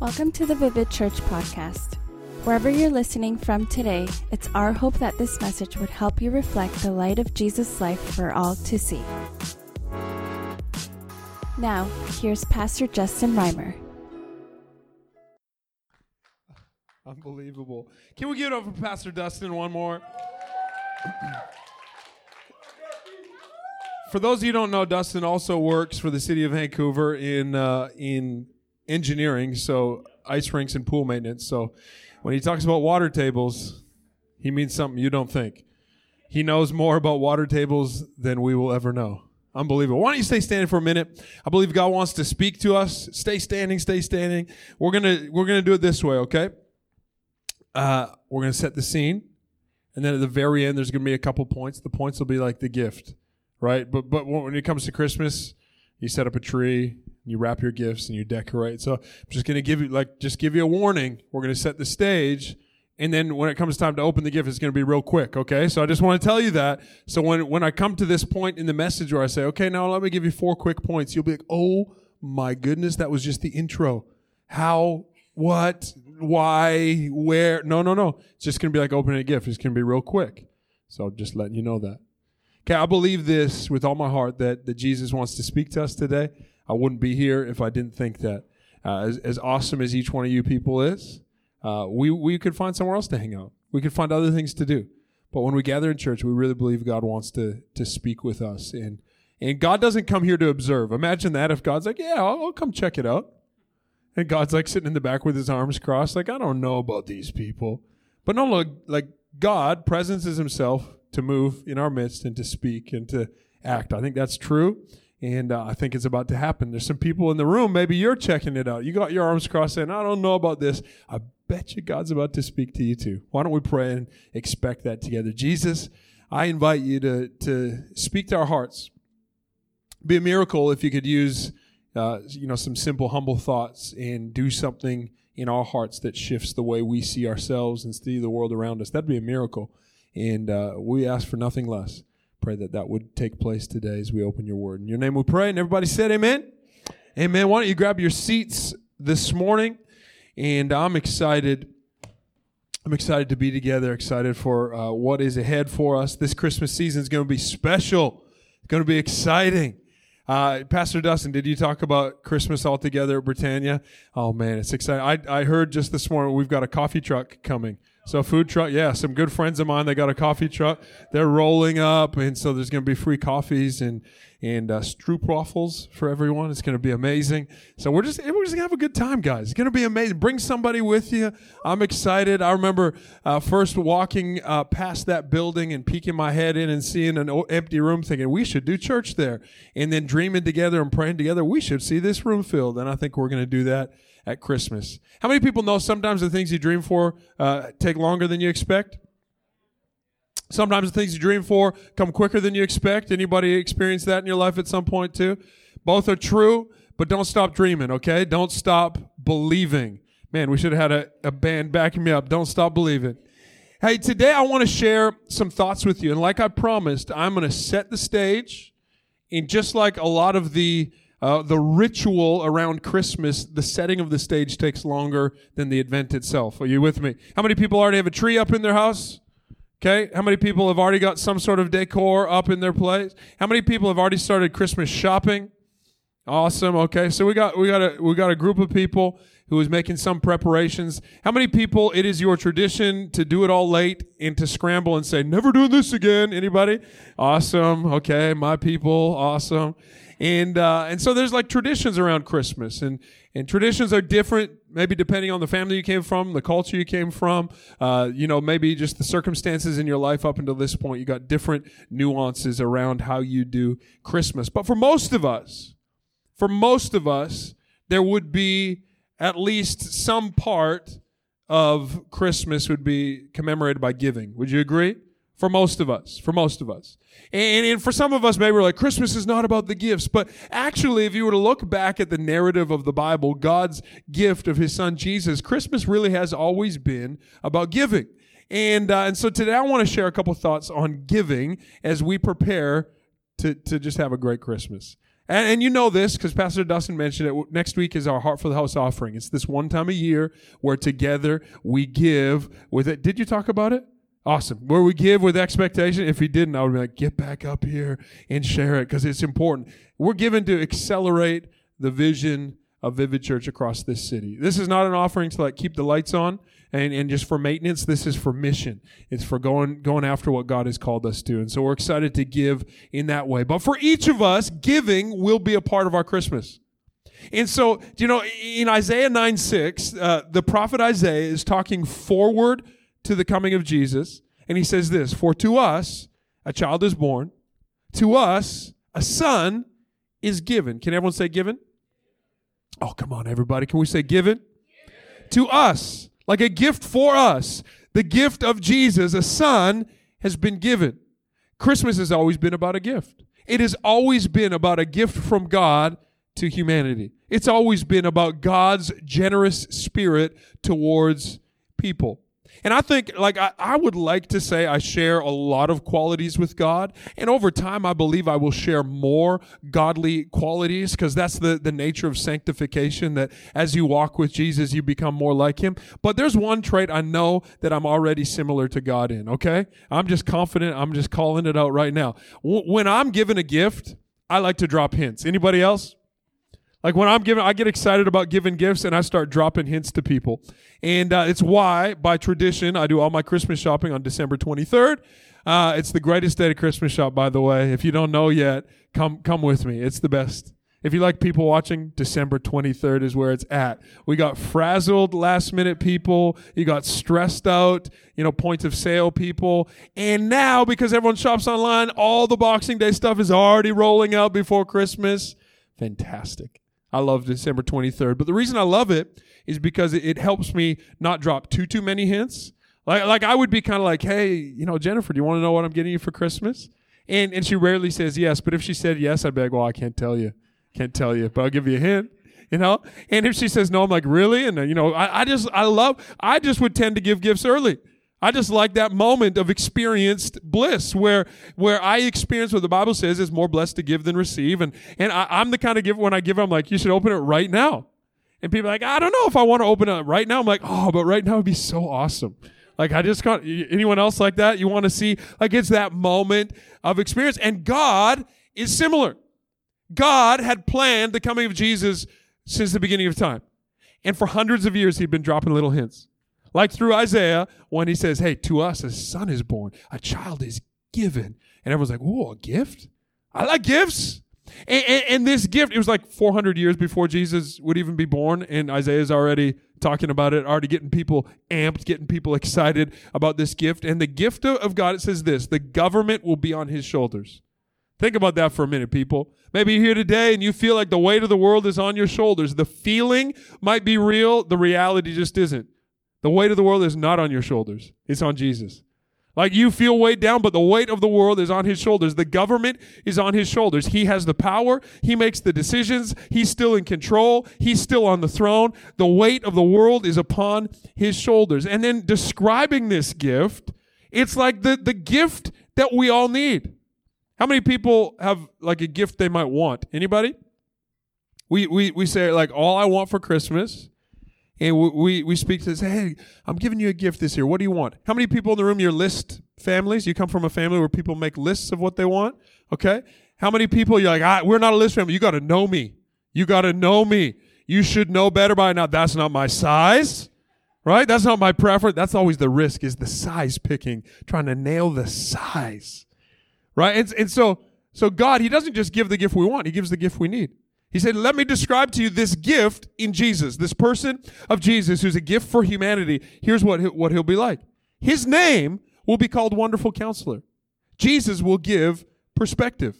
Welcome to the Vivid Church podcast. Wherever you're listening from today, it's our hope that this message would help you reflect the light of Jesus' life for all to see. Now, here's Pastor Justin Reimer. Unbelievable. Can we give it up for Pastor Dustin one more? For those of you who don't know, Dustin also works for the city of Vancouver in uh, in engineering, so ice rinks and pool maintenance. So when he talks about water tables, he means something you don't think. He knows more about water tables than we will ever know. Unbelievable. Why don't you stay standing for a minute? I believe God wants to speak to us. Stay standing, stay standing. We're gonna we're gonna do it this way, okay? Uh, we're gonna set the scene, and then at the very end, there's gonna be a couple points. The points will be like the gift, right? But but when it comes to Christmas, you set up a tree, you wrap your gifts and you decorate. So I'm just going to give you like just give you a warning. We're going to set the stage and then when it comes time to open the gift it's going to be real quick, okay? So I just want to tell you that. So when when I come to this point in the message where I say, "Okay, now let me give you four quick points." You'll be like, "Oh my goodness, that was just the intro." How what why where no no no it's just going to be like opening a gift it's going to be real quick so just letting you know that okay i believe this with all my heart that, that jesus wants to speak to us today I wouldn't be here if I didn't think that. Uh, as, as awesome as each one of you people is, uh, we, we could find somewhere else to hang out. We could find other things to do. But when we gather in church, we really believe God wants to, to speak with us. And, and God doesn't come here to observe. Imagine that if God's like, yeah, I'll, I'll come check it out. And God's like sitting in the back with his arms crossed, like, I don't know about these people. But no, look, like God presences himself to move in our midst and to speak and to act. I think that's true. And uh, I think it's about to happen. There's some people in the room. Maybe you're checking it out. You got your arms crossed saying, I don't know about this. I bet you God's about to speak to you too. Why don't we pray and expect that together? Jesus, I invite you to, to speak to our hearts. Be a miracle if you could use, uh, you know, some simple, humble thoughts and do something in our hearts that shifts the way we see ourselves and see the world around us. That'd be a miracle. And uh, we ask for nothing less pray that that would take place today as we open your word. In your name we pray. And everybody said amen. Amen. Why don't you grab your seats this morning? And I'm excited. I'm excited to be together, excited for uh, what is ahead for us. This Christmas season is going to be special. It's going to be exciting. Uh, Pastor Dustin, did you talk about Christmas all together at Britannia? Oh man, it's exciting. I, I heard just this morning we've got a coffee truck coming. So food truck, yeah, some good friends of mine. They got a coffee truck. They're rolling up, and so there's going to be free coffees and and uh, stroopwafels for everyone. It's going to be amazing. So we're just we're just gonna have a good time, guys. It's going to be amazing. Bring somebody with you. I'm excited. I remember uh, first walking uh, past that building and peeking my head in and seeing an empty room, thinking we should do church there, and then dreaming together and praying together. We should see this room filled, and I think we're going to do that at Christmas. How many people know sometimes the things you dream for uh, take longer than you expect? Sometimes the things you dream for come quicker than you expect. Anybody experience that in your life at some point too? Both are true, but don't stop dreaming, okay? Don't stop believing. Man, we should have had a, a band backing me up. Don't stop believing. Hey, today I want to share some thoughts with you. And like I promised, I'm going to set the stage. And just like a lot of the uh, the ritual around Christmas, the setting of the stage takes longer than the event itself. Are you with me? How many people already have a tree up in their house? Okay. How many people have already got some sort of decor up in their place? How many people have already started Christmas shopping? Awesome. Okay. So we got we got a we got a group of people who is making some preparations. How many people it is your tradition to do it all late and to scramble and say, never doing this again? Anybody? Awesome. Okay. My people. Awesome and uh, and so there's like traditions around Christmas, and and traditions are different, maybe depending on the family you came from, the culture you came from, uh, you know, maybe just the circumstances in your life up until this point. You got different nuances around how you do Christmas, but for most of us, for most of us, there would be at least some part of Christmas would be commemorated by giving. Would you agree? For most of us, for most of us. And, and, for some of us, maybe we're like, Christmas is not about the gifts. But actually, if you were to look back at the narrative of the Bible, God's gift of his son Jesus, Christmas really has always been about giving. And, uh, and so today I want to share a couple thoughts on giving as we prepare to, to just have a great Christmas. And, and you know this because Pastor Dustin mentioned it. Next week is our Heart for the House offering. It's this one time a year where together we give with it. Did you talk about it? Awesome. Where we give with expectation. If he didn't, I would be like, get back up here and share it because it's important. We're given to accelerate the vision of Vivid Church across this city. This is not an offering to like keep the lights on and, and just for maintenance. This is for mission. It's for going, going after what God has called us to. And so we're excited to give in that way. But for each of us, giving will be a part of our Christmas. And so, you know, in Isaiah 9 6, uh, the prophet Isaiah is talking forward to the coming of Jesus. And he says this For to us a child is born, to us a son is given. Can everyone say given? Oh, come on, everybody. Can we say given? To us, like a gift for us. The gift of Jesus, a son, has been given. Christmas has always been about a gift. It has always been about a gift from God to humanity. It's always been about God's generous spirit towards people. And I think, like, I, I, would like to say I share a lot of qualities with God. And over time, I believe I will share more godly qualities because that's the, the nature of sanctification that as you walk with Jesus, you become more like Him. But there's one trait I know that I'm already similar to God in, okay? I'm just confident. I'm just calling it out right now. W- when I'm given a gift, I like to drop hints. Anybody else? Like when I'm giving, I get excited about giving gifts and I start dropping hints to people. And uh, it's why, by tradition, I do all my Christmas shopping on December 23rd. Uh, it's the greatest day to Christmas shop, by the way. If you don't know yet, come come with me. It's the best. If you like people watching, December 23rd is where it's at. We got frazzled last minute people. You got stressed out, you know, point of sale people. And now, because everyone shops online, all the Boxing Day stuff is already rolling out before Christmas. Fantastic. I love December 23rd. But the reason I love it is because it, helps me not drop too, too many hints. Like, like I would be kind of like, hey, you know, Jennifer, do you want to know what I'm getting you for Christmas? And, and she rarely says yes. But if she said yes, I'd be like, well, I can't tell you. Can't tell you, but I'll give you a hint you know and if she says no i'm like really and uh, you know I, I, just i love i just would tend to give gifts early I just like that moment of experienced bliss where, where I experience what the Bible says is more blessed to give than receive. And, and I, am the kind of giver when I give, I'm like, you should open it right now. And people are like, I don't know if I want to open it right now. I'm like, oh, but right now would be so awesome. Like I just can't, anyone else like that? You want to see, like it's that moment of experience. And God is similar. God had planned the coming of Jesus since the beginning of time. And for hundreds of years, he'd been dropping little hints. Like through Isaiah, when he says, Hey, to us a son is born, a child is given. And everyone's like, Whoa, a gift? I like gifts. And, and, and, this gift, it was like 400 years before Jesus would even be born. And Isaiah's already talking about it, already getting people amped, getting people excited about this gift. And the gift of God, it says this the government will be on his shoulders. Think about that for a minute, people. Maybe you're here today and you feel like the weight of the world is on your shoulders. The feeling might be real, the reality just isn't. The weight of the world is not on your shoulders, it's on Jesus. Like you feel weighed down, but the weight of the world is on his shoulders. The government is on his shoulders. He has the power. He makes the decisions. He's still in control. He's still on the throne. The weight of the world is upon his shoulders. And then describing this gift, it's like the, the gift that we all need. How many people have like a gift they might want? Anybody? We, we, we say like all I want for Christmas and we, we speak to say, hey, I'm giving you a gift this year. What do you want? How many people in the room, your list families? You come from a family where people make lists of what they want? Okay. How many people you're like, ah, we're not a list family. You got to know me. You got to know me. You should know better by now. That's not my size, right? That's not my preference. That's always the risk is the size picking, trying to nail the size, right? And, and so, so God, He doesn't just give the gift we want. He gives the gift we need. He said, Let me describe to you this gift in Jesus, this person of Jesus who's a gift for humanity. Here's what, what he'll be like. His name will be called Wonderful Counselor. Jesus will give perspective.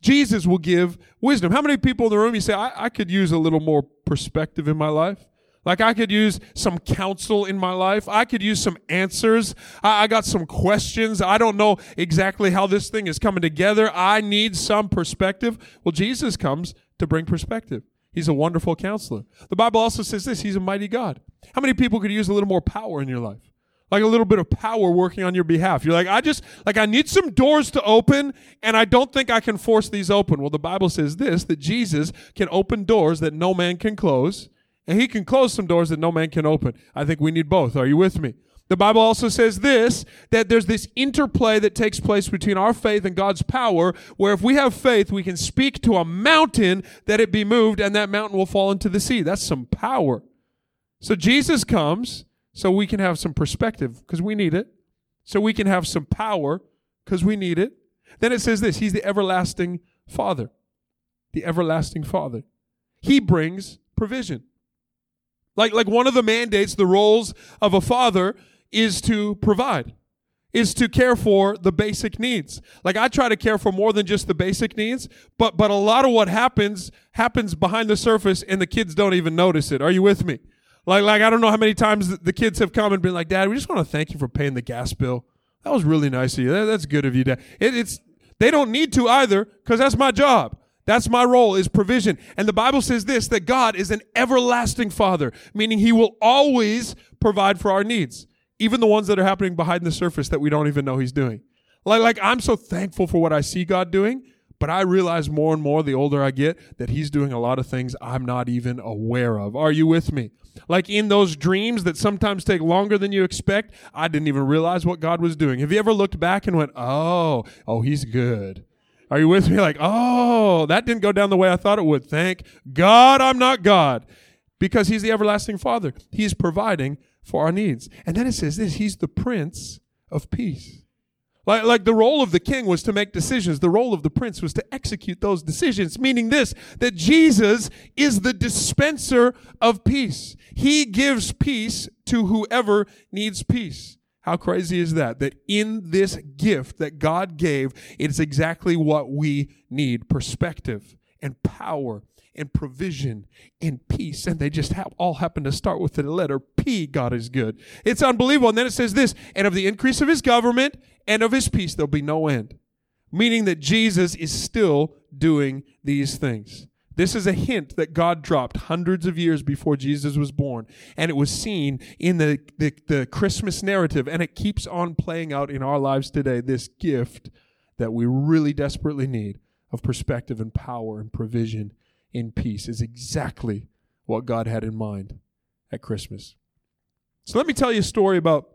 Jesus will give wisdom. How many people in the room you say, I, I could use a little more perspective in my life? Like I could use some counsel in my life. I could use some answers. I, I, got some questions. I don't know exactly how this thing is coming together. I need some perspective. Well, Jesus comes to bring perspective. He's a wonderful counselor. The Bible also says this He's a mighty God. How many people could use a little more power in your life? like a little bit of power working on your behalf. You're like, I just, like, I need some doors to open, and I don't think I can force these open. Well, the Bible says this that Jesus can open doors that no man can close, and he can close some doors that no man can open. I think we need both. Are you with me? The Bible also says this that there's this interplay that takes place between our faith and God's power, where if we have faith, we can speak to a mountain that it be moved, and that mountain will fall into the sea. That's some power. So Jesus comes so we can have some perspective because we need it. So we can have some power because we need it. Then it says this He's the everlasting Father. The everlasting Father. He brings provision. Like, like one of the mandates, the roles of a father is to provide, is to care for the basic needs. Like I try to care for more than just the basic needs, but but a lot of what happens happens behind the surface and the kids don't even notice it. Are you with me? Like, like I don't know how many times the kids have come and been like, Dad, we just want to thank you for paying the gas bill. That was really nice of you. That, that's good of you, Dad. It, it's they don't need to either because that's my job. That's my role is provision. And the Bible says this that God is an everlasting Father, meaning He will always provide for our needs, even the ones that are happening behind the surface that we don't even know He's doing. Like, like I'm so thankful for what I see God doing but I realize more and more the older I get that he's doing a lot of things I'm not even aware of. Are you with me? Like in those dreams that sometimes take longer than you expect, I didn't even realize what God was doing. Have you ever looked back and went, oh, oh, he's good? Are you with me? Like, oh, that didn't go down the way I thought it would. Thank God I'm not God. Because he's the everlasting Father. He's providing for our needs. And then it says this He's the Prince of Peace. Like, like the role of the king was to make decisions. The role of the prince was to execute those decisions, meaning this, that Jesus is the dispenser of peace. He gives peace to whoever needs peace. How crazy is that? That in this gift that God gave, it's exactly what we need perspective and power and provision and peace. And they just have, all happen to start with the letter P. God is good. It's unbelievable. And then it says this, and of the increase of his government and of his peace, there'll be no end. Meaning that Jesus is still doing these things. This is a hint that God dropped hundreds of years before Jesus was born. And it was seen in the, the, the, Christmas narrative. And it keeps on playing out in our lives today. This gift that we really desperately need of perspective and power and provision in peace is exactly what God had in mind at Christmas. So let me tell you a story about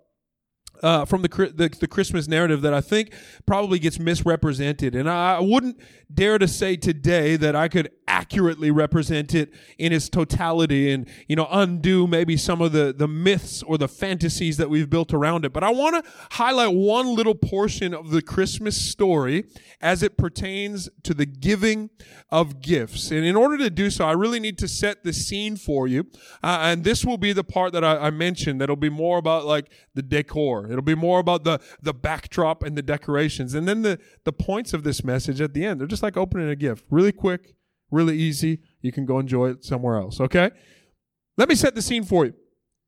uh, from the, the, the Christmas narrative that I think probably gets misrepresented, and I, wouldn't dare to say today that I could accurately represent it in its totality and you know undo maybe some of the the myths or the fantasies that we've built around it. But i want to highlight one little portion of the christmas story as it pertains to the giving of gifts. And in order to do so i really need to set the scene for you. Uh, and this will be the part that I, I mentioned that'll be more about like the decor it'll be more about the the backdrop and the decorations and then the the points of this message at the end they're just like opening a gift really quick really easy. You can go enjoy it somewhere else, okay? Let me set the scene for you.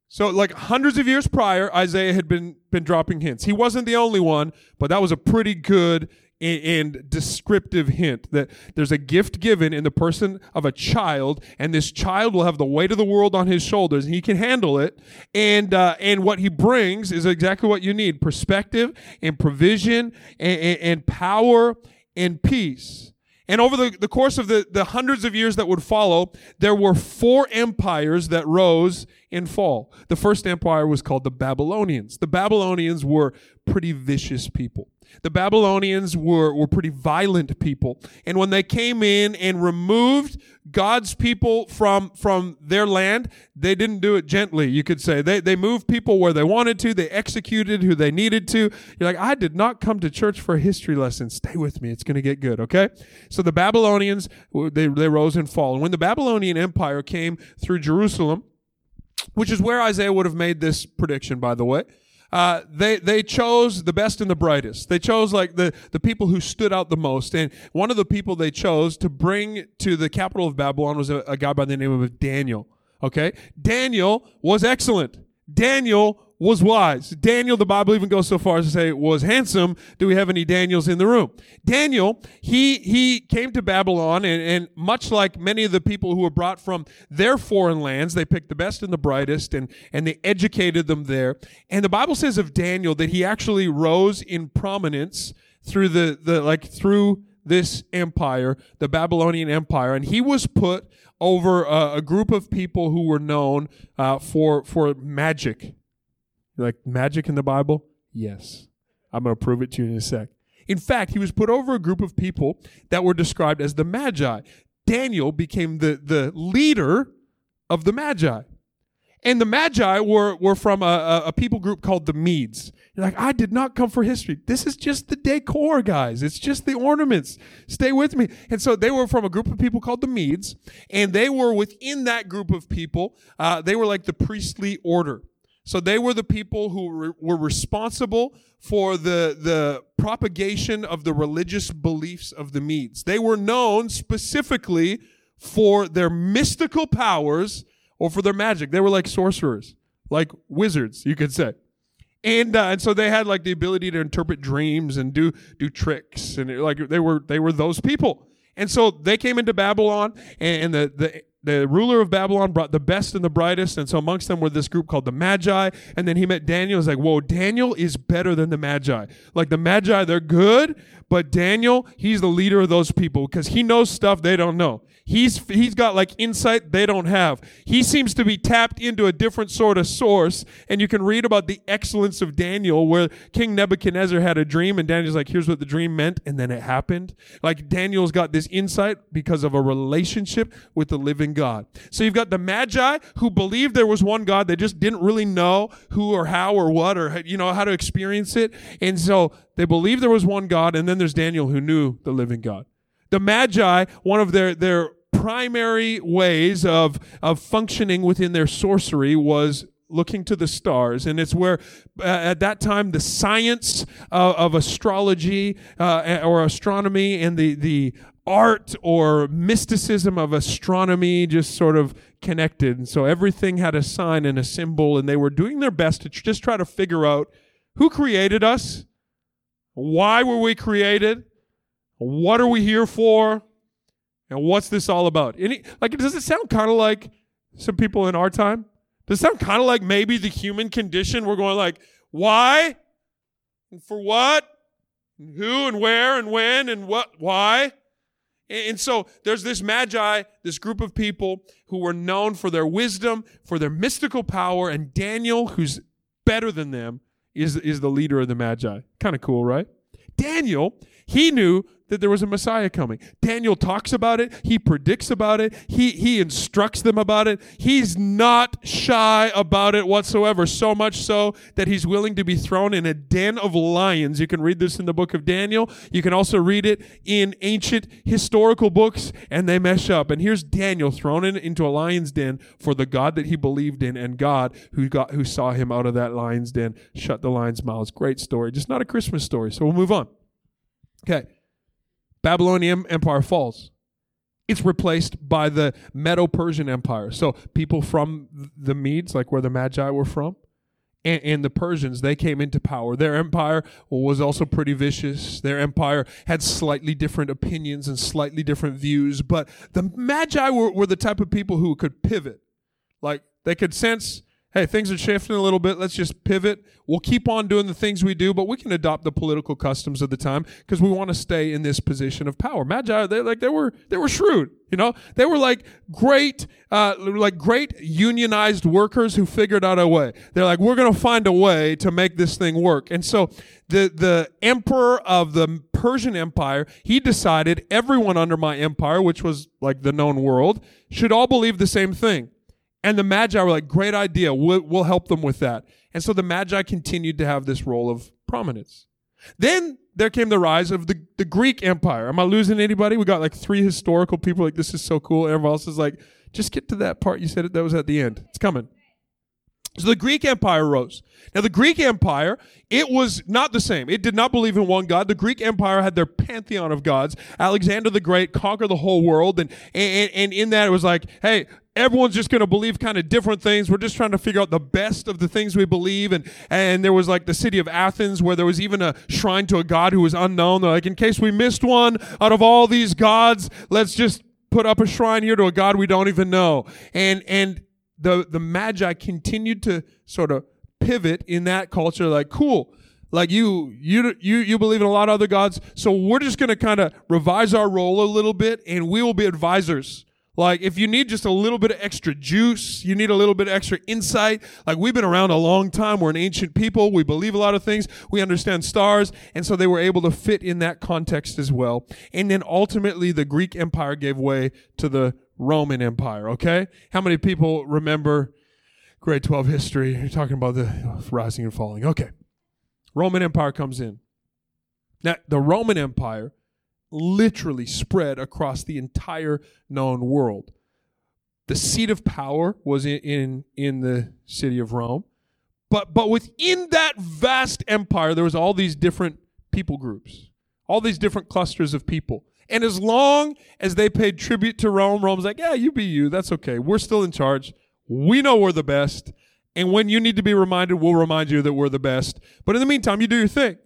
So, like hundreds of years prior, Isaiah had been, been dropping hints. He wasn't the only one, but that was a pretty good and descriptive hint that there's a gift given in the person of a child, and this child will have the weight of the world on his shoulders, and he can handle it. And uh, and what he brings is exactly what you need: perspective and provision and, and, and power and peace. And over the, the course of the, the hundreds of years that would follow, there were four empires that rose and fall. The first empire was called the Babylonians. The Babylonians were pretty vicious people. The Babylonians were, were pretty violent people. And when they came in and removed God's people from, from their land, they didn't do it gently, you could say. They, they moved people where they wanted to. They executed who they needed to. You're like, I did not come to church for a history lesson. Stay with me. It's going to get good, okay? So the Babylonians, they, they rose and fall. And when the Babylonian Empire came through Jerusalem, which is where Isaiah would have made this prediction, by the way, uh, they they chose the best and the brightest. They chose like the the people who stood out the most. And one of the people they chose to bring to the capital of Babylon was a, a guy by the name of Daniel. Okay, Daniel was excellent. Daniel was wise. Daniel, the Bible even goes so far as to say was handsome. Do we have any Daniels in the room? Daniel, he, he came to Babylon and, and much like many of the people who were brought from their foreign lands, they picked the best and the brightest and, and they educated them there. And the Bible says of Daniel that he actually rose in prominence through the, the like through this empire, the Babylonian Empire, and he was put over a, a group of people who were known uh, for for magic. Like magic in the Bible? Yes. I'm going to prove it to you in a sec. In fact, he was put over a group of people that were described as the Magi. Daniel became the, the leader of the Magi. And the Magi were, were from a, a, people group called the Medes. You're like, I did not come for history. This is just the decor, guys. It's just the ornaments. Stay with me. And so they were from a group of people called the Medes, and they were within that group of people. Uh, they were like the priestly order. So they were the people who re- were responsible for the, the propagation of the religious beliefs of the Medes. They were known specifically for their mystical powers or for their magic. They were like sorcerers, like wizards, you could say. And, uh, and so they had like the ability to interpret dreams and do do tricks and it, like they were they were those people. And so they came into Babylon and, and the, the the ruler of Babylon brought the best and the brightest, and so amongst them were this group called the Magi. And then he met Daniel. He's like, "Whoa, Daniel is better than the Magi. Like the Magi, they're good, but Daniel, he's the leader of those people because he knows stuff they don't know. He's he's got like insight they don't have. He seems to be tapped into a different sort of source. And you can read about the excellence of Daniel, where King Nebuchadnezzar had a dream, and Daniel's like, "Here's what the dream meant," and then it happened. Like Daniel's got this insight because of a relationship with the living God. So you've got the Magi who believed there was one God. They just didn't really know who or how or what or you know how to experience it, and so they believed there was one God. And then there's Daniel who knew the living God. The Magi, one of their their primary ways of, of functioning within their sorcery was looking to the stars. And it's where, uh, at that time, the science uh, of astrology uh, or astronomy and the, the art or mysticism of astronomy just sort of connected. And so everything had a sign and a symbol, and they were doing their best to just try to figure out who created us, why were we created, what are we here for, and what's this all about? Any like does it sound kind of like some people in our time? Does it sound kind of like maybe the human condition? We're going like, why? And for what? And who and where and when and what why? And so there's this magi, this group of people who were known for their wisdom, for their mystical power, and Daniel, who's better than them, is, is the leader of the magi. Kind of cool, right? Daniel, he knew that there was a Messiah coming. Daniel talks about it. He predicts about it. He, he instructs them about it. He's not shy about it whatsoever, so much so that he's willing to be thrown in a den of lions. You can read this in the book of Daniel. You can also read it in ancient historical books, and they mesh up. And here's Daniel thrown in, into a lion's den for the God that he believed in, and God who got who saw him out of that lion's den, shut the lions' mouths. Great story. Just not a Christmas story. So we'll move on. Okay. Babylonian Empire falls. It's replaced by the Medo Persian Empire. So people from the Medes, like where the Magi were from, and, and, the Persians, they came into power. Their empire was also pretty vicious. Their empire had slightly different opinions and slightly different views, but the Magi were, were the type of people who could pivot. Like they could sense hey, things are shifting a little bit. Let's just pivot. We'll keep on doing the things we do, but we can adopt the political customs of the time because we want to stay in this position of power. Magi, they like they were they were shrewd. You know, they were like great, uh, like great unionized workers who figured out a way. They're like, we're going to find a way to make this thing work. And so the the emperor of the Persian Empire, he decided everyone under my empire, which was like the known world, should all believe the same thing. And the Magi were like, great idea. We'll, we'll help them with that. And so the Magi continued to have this role of prominence. Then there came the rise of the, the Greek Empire. Am I losing anybody? We got like three historical people like, this is so cool. Everyone else is like, just get to that part you said it, that was at the end. It's coming. So the Greek Empire rose. Now the Greek Empire, it was not the same. It did not believe in one God. The Greek Empire had their pantheon of gods. Alexander the Great conquered the whole world, and and, and in that it was like, hey, everyone's just going to believe kind of different things. We're just trying to figure out the best of the things we believe. And, and there was like the city of Athens where there was even a shrine to a god who was unknown. They're like, in case we missed one out of all these gods, let's just put up a shrine here to a god we don't even know. And, and the, the Magi continued to sort of pivot in that culture, like, cool. Like you, you, you, you believe in a lot of other gods. So we're just going to kind of revise our role a little bit and we will be advisors like, if you need just a little bit of extra juice, you need a little bit of extra insight. Like, we've been around a long time. We're an ancient people. We believe a lot of things. We understand stars. And so they were able to fit in that context as well. And then ultimately, the Greek Empire gave way to the Roman Empire, okay? How many people remember grade 12 history? You're talking about the rising and falling. Okay. Roman Empire comes in. Now, the Roman Empire literally spread across the entire known world. The seat of power was in, in, in the city of Rome. But, but within that vast empire, there was all these different people groups, all these different clusters of people. And as long as they paid tribute to Rome, Rome's like, yeah, you be you. That's okay. We're still in charge. We know we're the best. And when you need to be reminded, we'll remind you that we're the best. But in the meantime, you do your thing.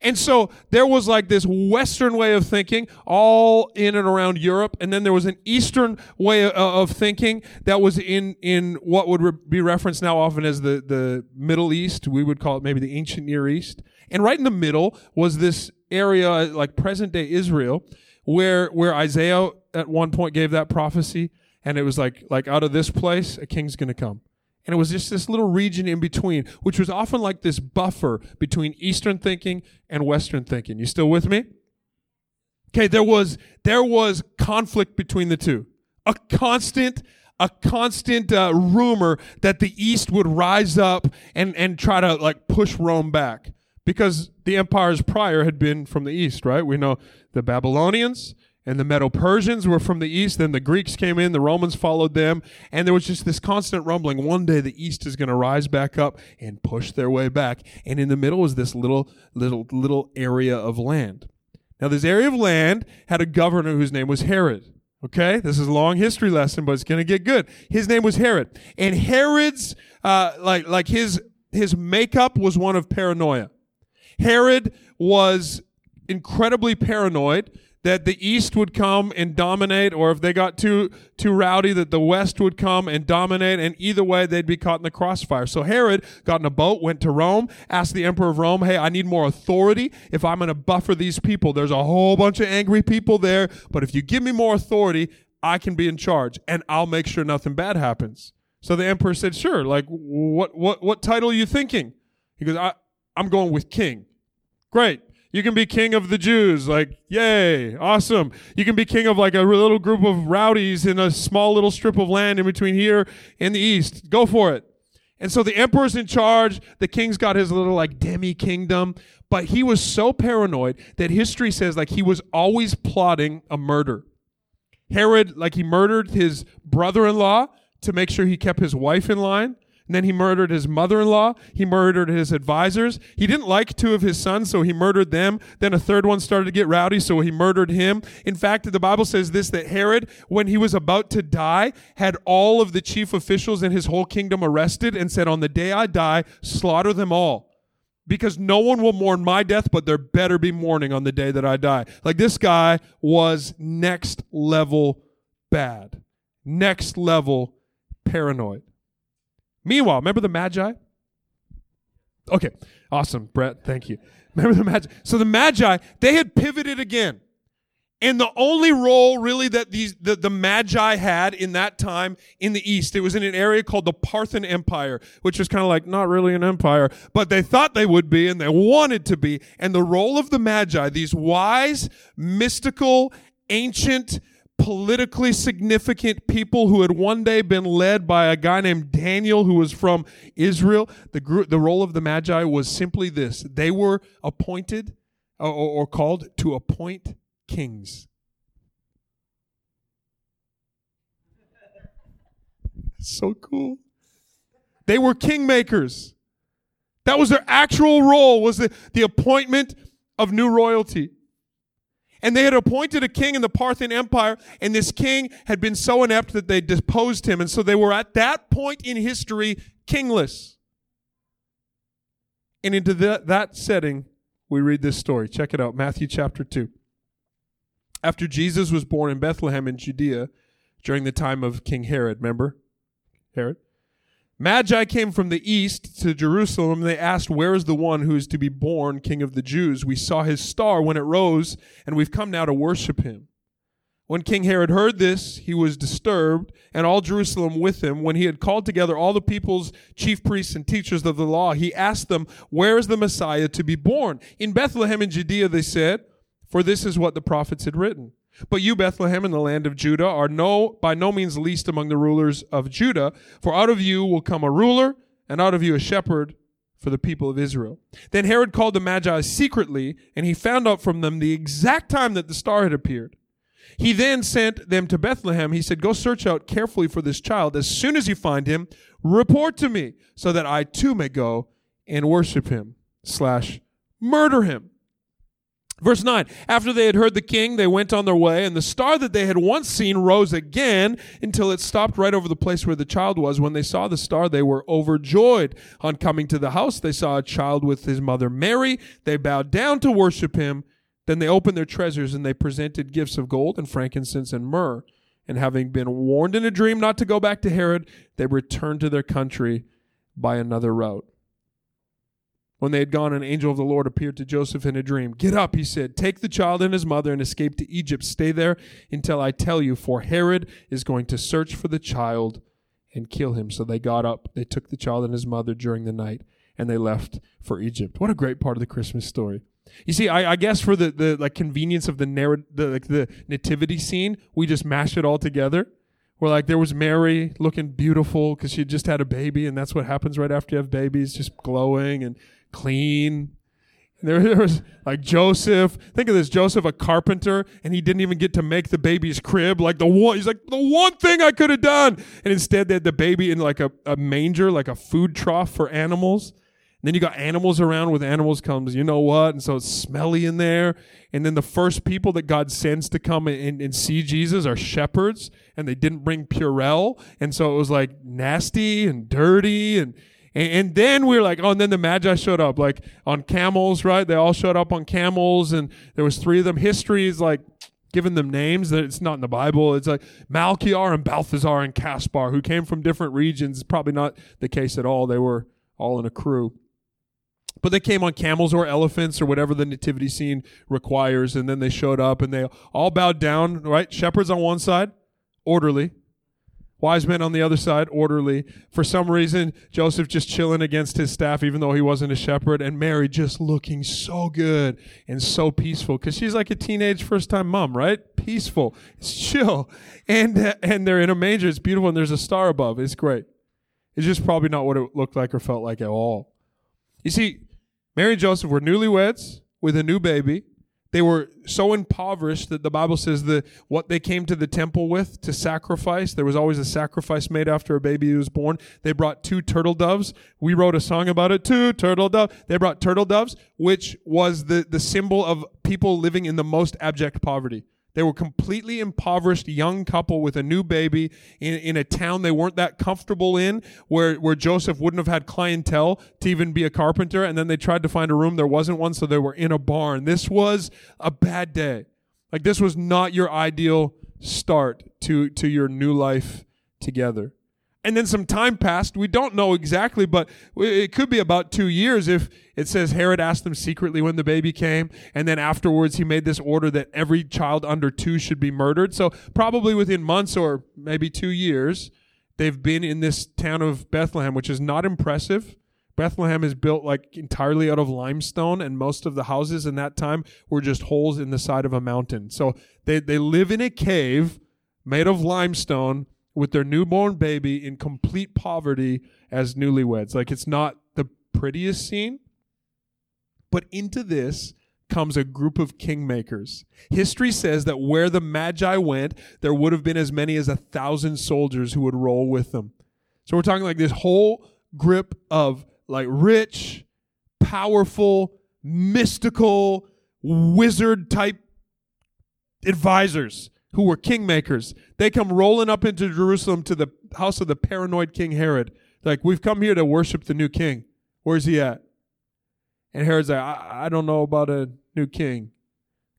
And so there was like this Western way of thinking all in and around Europe. And then there was an Eastern way uh, of thinking that was in, in what would be referenced now often as the, the Middle East. We would call it maybe the ancient Near East. And right in the middle was this area like present day Israel where, where Isaiah at one point gave that prophecy. And it was like, like out of this place, a king's going to come. And it was just this little region in between, which was often like this buffer between Eastern thinking and Western thinking. You still with me? Okay, there was there was conflict between the two. A constant a constant uh, rumor that the East would rise up and and try to like push Rome back because the empires prior had been from the East, right? We know the Babylonians, and the Medo Persians were from the east. Then the Greeks came in, the Romans followed them, and there was just this constant rumbling. One day the east is going to rise back up and push their way back, and in the middle was this little, little, little area of land. Now, this area of land had a governor whose name was Herod. Okay, this is a long history lesson, but it's going to get good. His name was Herod, and Herod's uh, like like his his makeup was one of paranoia. Herod was incredibly paranoid that the East would come and dominate, or if they got too too rowdy, that the West would come and dominate, and either way they'd be caught in the crossfire. So Herod got in a boat, went to Rome, asked the emperor of Rome, "Hey, I need more authority. If I'm going to buffer these people, there's a whole bunch of angry people there, but if you give me more authority, I can be in charge, and I'll make sure nothing bad happens." So the emperor said, "Sure. Like, what what what title are you thinking?" He goes, I, "I'm going with king." Great. You can be king of the Jews, like, yay, awesome. You can be king of like a little group of rowdies in a small little strip of land in between here and the east. Go for it. And so the emperor's in charge. The king's got his little like demi kingdom. But he was so paranoid that history says like he was always plotting a murder. Herod, like he murdered his brother in law to make sure he kept his wife in line. And then he murdered his mother in law. He murdered his advisors. He didn't like two of his sons, so he murdered them. Then a third one started to get rowdy, so he murdered him. In fact, the Bible says this that Herod, when he was about to die, had all of the chief officials in his whole kingdom arrested and said, On the day I die, slaughter them all. Because no one will mourn my death, but there better be mourning on the day that I die. Like this guy was next level bad, next level paranoid. Meanwhile, remember the Magi? Okay, awesome, Brett. Thank you. Remember the Magi? So the Magi, they had pivoted again. And the only role really that these the, the Magi had in that time in the East, it was in an area called the Parthian Empire, which was kind of like not really an empire, but they thought they would be and they wanted to be. And the role of the Magi, these wise, mystical, ancient, politically significant people who had one day been led by a guy named Daniel who was from Israel. The group, the role of the Magi was simply this. They were appointed or, or called to appoint kings. so cool. They were kingmakers. That was their actual role, was the, the appointment of new royalty. And they had appointed a king in the Parthian Empire, and this king had been so inept that they deposed him. And so they were at that point in history kingless. And into the, that setting, we read this story. Check it out Matthew chapter 2. After Jesus was born in Bethlehem in Judea during the time of King Herod, remember? Herod? Magi came from the east to Jerusalem. They asked, Where is the one who is to be born King of the Jews? We saw his star when it rose, and we've come now to worship him. When King Herod heard this, he was disturbed, and all Jerusalem with him. When he had called together all the people's chief priests and teachers of the law, he asked them, Where is the Messiah to be born? In Bethlehem in Judea, they said, for this is what the prophets had written. But you, Bethlehem, in the land of Judah, are no by no means least among the rulers of Judah, for out of you will come a ruler, and out of you a shepherd for the people of Israel. Then Herod called the Magi secretly, and he found out from them the exact time that the star had appeared. He then sent them to Bethlehem. He said, Go search out carefully for this child. As soon as you find him, report to me, so that I too may go and worship him, slash, murder him. Verse 9 After they had heard the king, they went on their way, and the star that they had once seen rose again until it stopped right over the place where the child was. When they saw the star, they were overjoyed. On coming to the house, they saw a child with his mother Mary. They bowed down to worship him. Then they opened their treasures and they presented gifts of gold and frankincense and myrrh. And having been warned in a dream not to go back to Herod, they returned to their country by another route. When they had gone, an angel of the Lord appeared to Joseph in a dream. Get up, he said. Take the child and his mother and escape to Egypt. Stay there until I tell you, for Herod is going to search for the child and kill him. So they got up. They took the child and his mother during the night and they left for Egypt. What a great part of the Christmas story. You see, I, I guess for the, the like convenience of the narrative, the, like the nativity scene, we just mash it all together. Where like there was Mary looking beautiful because she just had a baby, and that's what happens right after you have babies, just glowing and clean. There, was like Joseph. Think of this: Joseph, a carpenter, and he didn't even get to make the baby's crib. Like the one, he's like the one thing I could have done, and instead they had the baby in like a, a manger, like a food trough for animals. And then you got animals around with animals comes, you know what? And so it's smelly in there. And then the first people that God sends to come and, and see Jesus are shepherds, and they didn't bring Purell. And so it was like nasty and dirty and and, and, then we were like, oh, and then the Magi showed up, like on camels, right? They all showed up on camels, and there was three of them. History is like giving them names that it's not in the Bible. It's like Melchior and Balthazar and Caspar, who came from different regions. It's probably not the case at all. They were all in a crew. But they came on camels or elephants or whatever the nativity scene requires, and then they showed up and they all bowed down, right? Shepherds on one side, orderly. Wise men on the other side, orderly. For some reason, Joseph just chilling against his staff, even though he wasn't a shepherd, and Mary just looking so good and so peaceful because she's like a teenage first time mom, right? Peaceful. It's chill. And, uh, and they're in a manger. It's beautiful, and there's a star above. It's great. It's just probably not what it looked like or felt like at all. You see, Mary and Joseph were newlyweds with a new baby. They were so impoverished that the Bible says that what they came to the temple with to sacrifice, there was always a sacrifice made after a baby was born. They brought two turtle doves. We wrote a song about it, two turtle doves. They brought turtle doves, which was the, the symbol of people living in the most abject poverty. They were completely impoverished young couple with a new baby in, in a town they weren't that comfortable in, where, where Joseph wouldn't have had clientele to even be a carpenter. And then they tried to find a room. There wasn't one, so they were in a barn. This was a bad day. Like this was not your ideal start to, to your new life together. And then some time passed. We don't know exactly, but it could be about two years if it says Herod asked them secretly when the baby came. And then afterwards, he made this order that every child under two should be murdered. So probably within months or maybe two years, they've been in this town of Bethlehem, which is not impressive. Bethlehem is built like entirely out of limestone, and most of the houses in that time were just holes in the side of a mountain. So they, they live in a cave made of limestone with their newborn baby in complete poverty as newlyweds. Like it's not the prettiest scene, but into this comes a group of kingmakers. History says that where the Magi went, there would have been as many as a thousand soldiers who would roll with them. So we're talking like this whole grip of like rich, powerful, mystical, wizard type advisors who were kingmakers. They come rolling up into Jerusalem to the house of the paranoid King Herod. Like, we've come here to worship the new king. Where's he at? And Herod's like, I, I don't know about a new king.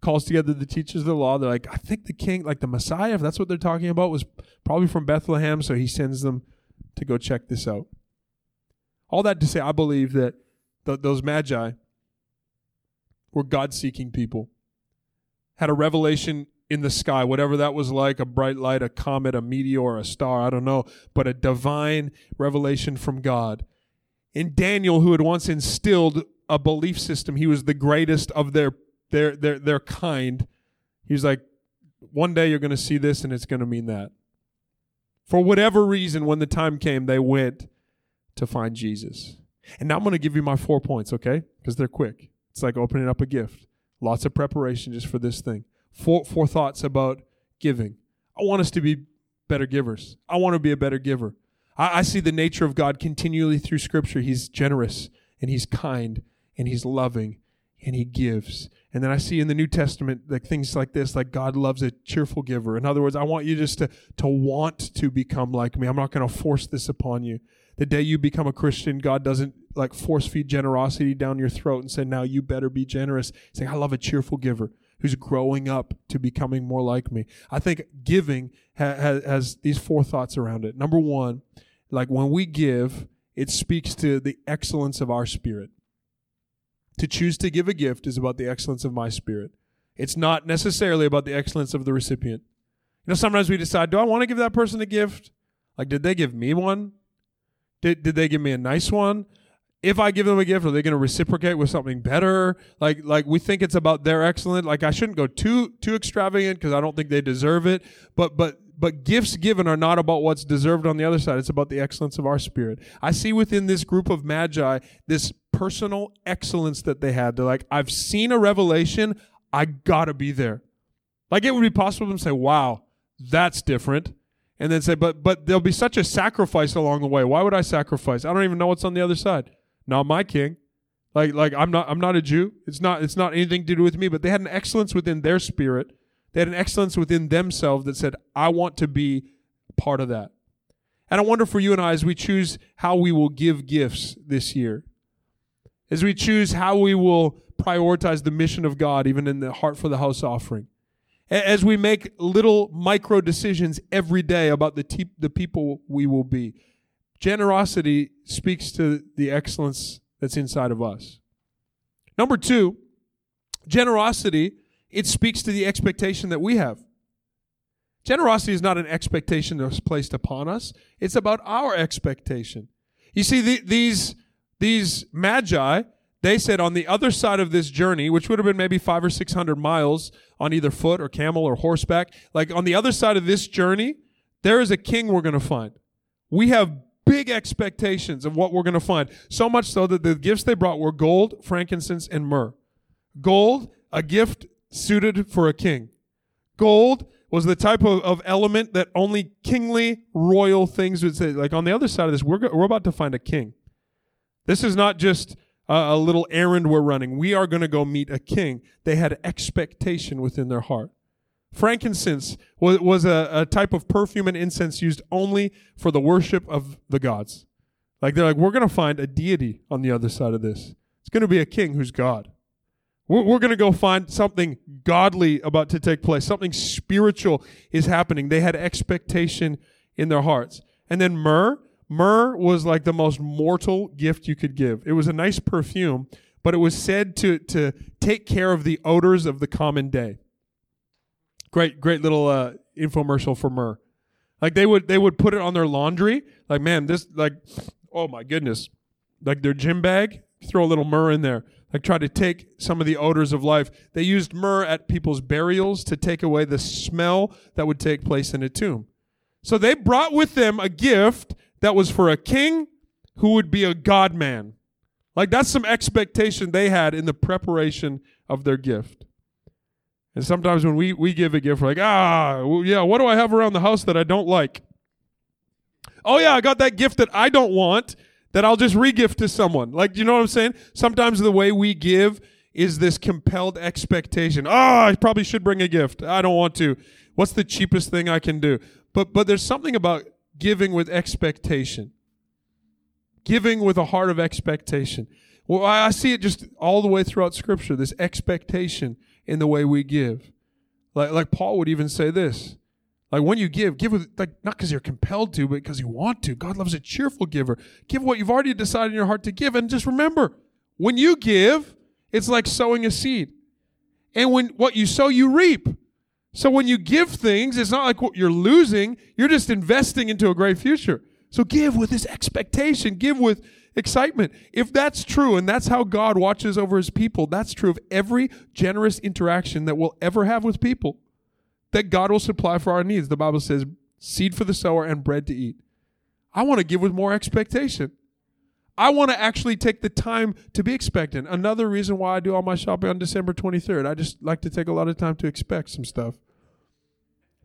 Calls together the teachers of the law. They're like, I think the king, like the Messiah, if that's what they're talking about, was probably from Bethlehem. So he sends them to go check this out. All that to say, I believe that th- those magi were God seeking people, had a revelation in the sky, whatever that was like a bright light, a comet, a meteor, a star, I don't know, but a divine revelation from God. In Daniel, who had once instilled a belief system, he was the greatest of their their their their kind. He's like, one day you're going to see this and it's going to mean that. For whatever reason, when the time came, they went to find Jesus. And now I'm going to give you my four points, okay? Because they're quick. It's like opening up a gift. Lots of preparation just for this thing. Four, four thoughts about giving. I want us to be better givers. I want to be a better giver. I, I see the nature of God continually through Scripture. He's generous and He's kind and He's loving and He gives. And then I see in the New Testament like things like this, like God loves a cheerful giver. In other words, I want you just to to want to become like me. I'm not going to force this upon you the day you become a Christian, God doesn't like force feed generosity down your throat and say, now you better be generous. Say, I love a cheerful giver who's growing up to becoming more like me. I think giving ha- ha- has these four thoughts around it. Number one, like when we give, it speaks to the excellence of our spirit. To choose to give a gift is about the excellence of my spirit. It's not necessarily about the excellence of the recipient. You know, sometimes we decide, do I want to give that person a gift? Like, did they give me one? Did, did they give me a nice one? If I give them a gift, are they going to reciprocate with something better? Like, like we think it's about their excellence. Like, I shouldn't go too too extravagant because I don't think they deserve it. But but but gifts given are not about what's deserved on the other side. It's about the excellence of our spirit. I see within this group of magi this personal excellence that they had. They're like, I've seen a revelation. I gotta be there. Like it would be possible to say, "Wow, that's different." and then say, but but there'll be such a sacrifice along the way. Why would I sacrifice? I don't even know what's on the other side. Not my king. Like like I'm not I'm not a Jew. It's not it's not anything to do with me. But they had an excellence within their spirit. They had an excellence within themselves that said, I want to be part of that. And I wonder for you and I as we choose how we will give gifts this year, as we choose how we will prioritize the mission of God, even in the heart for the house offering as we make little micro decisions every day about the, te- the people we will be. Generosity speaks to the excellence that's inside of us. Number two, generosity, it speaks to the expectation that we have. Generosity is not an expectation that's placed upon us. It's about our expectation. You see, the, these, these magi, they said on the other side of this journey, which would have been maybe five or six hundred miles on either foot or camel or horseback, like on the other side of this journey, there is a king we're going to find. We have big expectations of what we're going to find. So much so that the gifts they brought were gold, frankincense, and myrrh. Gold, a gift suited for a king. Gold was the type of, of element that only kingly, royal things would say. Like on the other side of this, we're, we're about to find a king. This is not just a little errand we're running. We are going to go meet a king. They had expectation within their heart. Frankincense was, was a, a type of perfume and incense used only for the worship of the gods. Like they're like, we're going to find a deity on the other side of this. It's going to be a king who's God. We're, we're going to go find something godly about to take place. Something spiritual is happening. They had expectation in their hearts. And then myrrh Myrrh was like the most mortal gift you could give. It was a nice perfume, but it was said to, to take care of the odors of the common day. Great, great little uh, infomercial for myrrh. Like they would they would put it on their laundry. Like man, this like oh my goodness, like their gym bag. Throw a little myrrh in there. Like try to take some of the odors of life. They used myrrh at people's burials to take away the smell that would take place in a tomb. So they brought with them a gift that was for a king who would be a God man. Like that's some expectation they had in the preparation of their gift. And sometimes when we, we give a gift, we're like, ah, well, yeah, what do I have around the house that I don't like? Oh, yeah, I got that gift that I don't want that I'll just regift to someone. Like, you know what I'm saying? Sometimes the way we give is this compelled expectation. Oh, I probably should bring a gift. I don't want to. What's the cheapest thing I can do? But but there's something about giving with expectation. Giving with a heart of expectation. Well, I see it just all the way throughout scripture, this expectation in the way we give. Like like Paul would even say this. Like when you give, give with like not because you're compelled to, but because you want to. God loves a cheerful giver. Give what you've already decided in your heart to give. And just remember, when you give, it's like sowing a seed. And when what you sow, you reap. So when you give things, it's not like what you're losing, you're just investing into a great future. So give with this expectation, give with excitement. If that's true, and that's how God watches over his people, that's true of every generous interaction that we'll ever have with people that God will supply for our needs. The Bible says, seed for the sower and bread to eat. I want to give with more expectation. I want to actually take the time to be expectant. Another reason why I do all my shopping on December 23rd. I just like to take a lot of time to expect some stuff.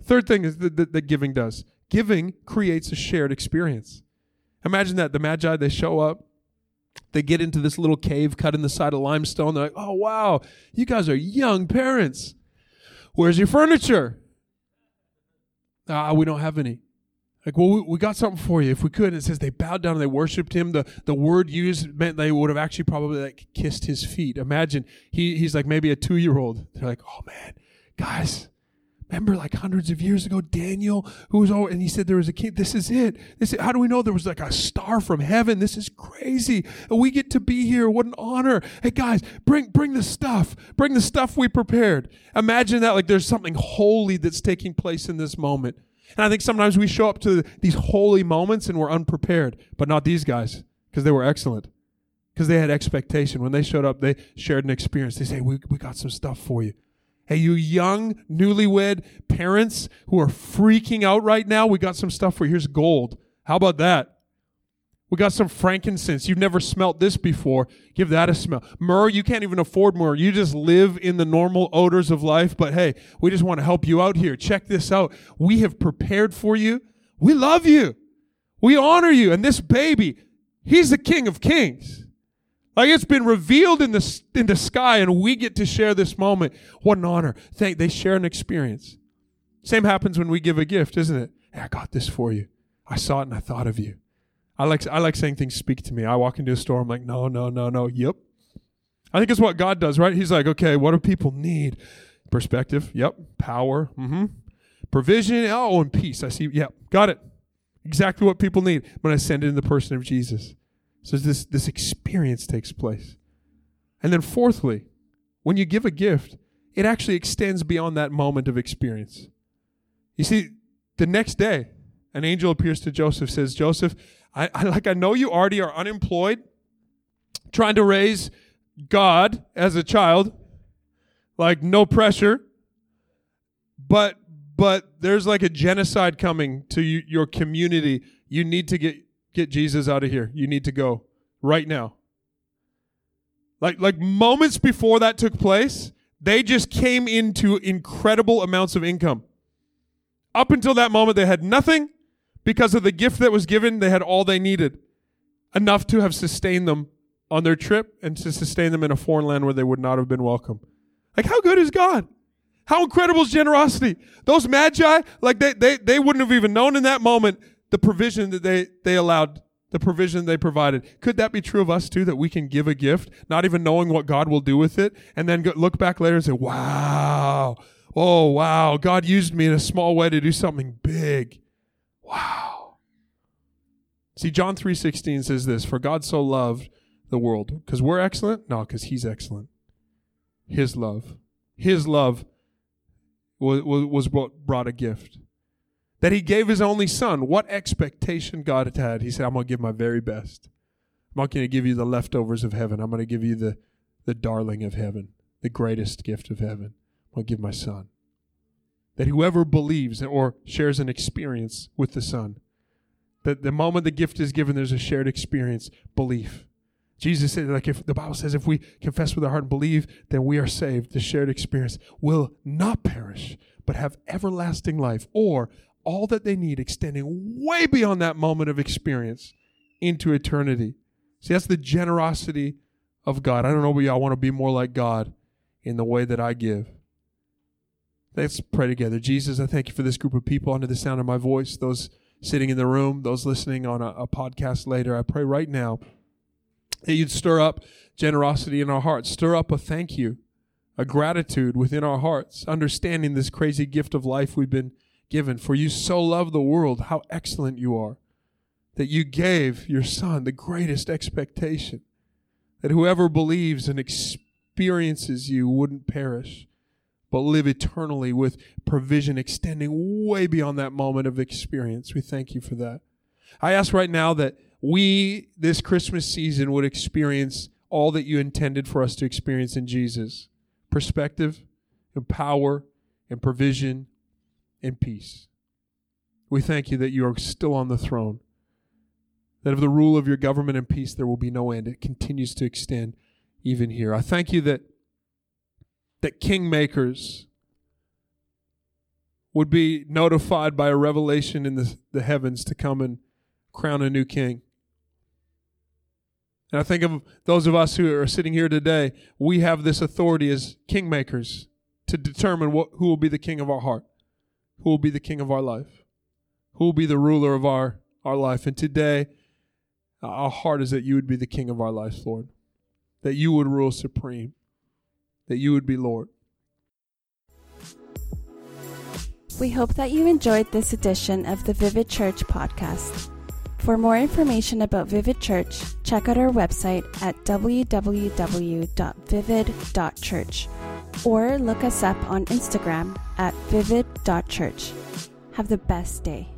Third thing is that, that, that giving does giving creates a shared experience. Imagine that the Magi, they show up, they get into this little cave cut in the side of limestone. They're like, oh, wow, you guys are young parents. Where's your furniture? Ah, we don't have any. Like, well, we, we, got something for you if we could. And it says they bowed down and they worshipped him. The the word used meant they would have actually probably like kissed his feet. Imagine he he's like maybe a two year old. They're like, oh man, guys, Remember, like hundreds of years ago, Daniel, who was oh, and he said there was a king. This is it. This is, how do we know there was like a star from heaven? This is crazy. We get to be here. What an honor! Hey guys, bring bring the stuff. Bring the stuff we prepared. Imagine that like there's something holy that's taking place in this moment. And I think sometimes we show up to these holy moments and we're unprepared, but not these guys because they were excellent. Because they had expectation. When they showed up, they shared an experience. They say, we, we got some stuff for you. Hey, you young, newlywed parents who are freaking out right now, we got some stuff for you. Here's gold. How about that? We got some frankincense. You've never smelt this before. Give that a smell. Myrrh, you can't even afford myrrh. You just live in the normal odors of life. But hey, we just want to help you out here. Check this out. We have prepared for you. We love you. We honor you. And this baby, he's the king of kings. Like it's been revealed in the, in the sky and we get to share this moment. What an honor. Thank, they share an experience. Same happens when we give a gift, isn't it? Hey, I got this for you. I saw it and I thought of you. I like, I like saying things speak to me. I walk into a store, I'm like, no, no, no, no. Yep. I think it's what God does, right? He's like, okay, what do people need? Perspective. Yep. Power. Mm-hmm. Provision. Oh, and peace. I see. Yep. Got it. Exactly what people need when I send it in the person of Jesus. So this, this experience takes place. And then, fourthly, when you give a gift, it actually extends beyond that moment of experience. You see, the next day, an angel appears to Joseph, says, Joseph, I, I like I know you already are unemployed, trying to raise God as a child, like no pressure, but but there's like a genocide coming to you, your community. You need to get get Jesus out of here. You need to go right now. Like, like moments before that took place, they just came into incredible amounts of income. Up until that moment, they had nothing. Because of the gift that was given, they had all they needed. Enough to have sustained them on their trip and to sustain them in a foreign land where they would not have been welcome. Like, how good is God? How incredible is generosity? Those magi, like they, they, they wouldn't have even known in that moment the provision that they, they allowed, the provision they provided. Could that be true of us too, that we can give a gift, not even knowing what God will do with it, and then go, look back later and say, wow, oh, wow, God used me in a small way to do something big. Wow. See, John 3.16 says this, For God so loved the world. Because we're excellent? No, because he's excellent. His love. His love was, was what brought a gift that he gave his only son. What expectation God had. had. He said, I'm going to give my very best. I'm not going to give you the leftovers of heaven. I'm going to give you the, the darling of heaven, the greatest gift of heaven. I'm going to give my son. That whoever believes or shares an experience with the son, that the moment the gift is given, there's a shared experience, belief. Jesus said, like if the Bible says, if we confess with our heart and believe, then we are saved. The shared experience will not perish, but have everlasting life or all that they need, extending way beyond that moment of experience into eternity. See, that's the generosity of God. I don't know, but I want to be more like God in the way that I give. Let's pray together. Jesus, I thank you for this group of people under the sound of my voice, those sitting in the room, those listening on a, a podcast later. I pray right now that you'd stir up generosity in our hearts, stir up a thank you, a gratitude within our hearts, understanding this crazy gift of life we've been given. For you so love the world, how excellent you are, that you gave your Son the greatest expectation, that whoever believes and experiences you wouldn't perish, but live eternally with provision extending way beyond that moment of experience. We thank you for that. I ask right now that we, this Christmas season, would experience all that you intended for us to experience in Jesus perspective and power and provision and peace. We thank you that you are still on the throne, that of the rule of your government and peace there will be no end. It continues to extend even here. I thank you that that kingmakers would be notified by a revelation in the, the heavens to come and crown a new king. And I think of those of us who are sitting here today, we have this authority as kingmakers to determine what, who will be the king of our heart, who will be the king of our life, who will be the ruler of our, our life. And today, our heart is that you would be the king of our lives, Lord, that you would rule supreme that you would be Lord. We hope that you enjoyed this edition of the Vivid Church podcast. For more information about Vivid Church, check out our website at www.vivid.church or look us up on Instagram at vivid.church. Have the best day.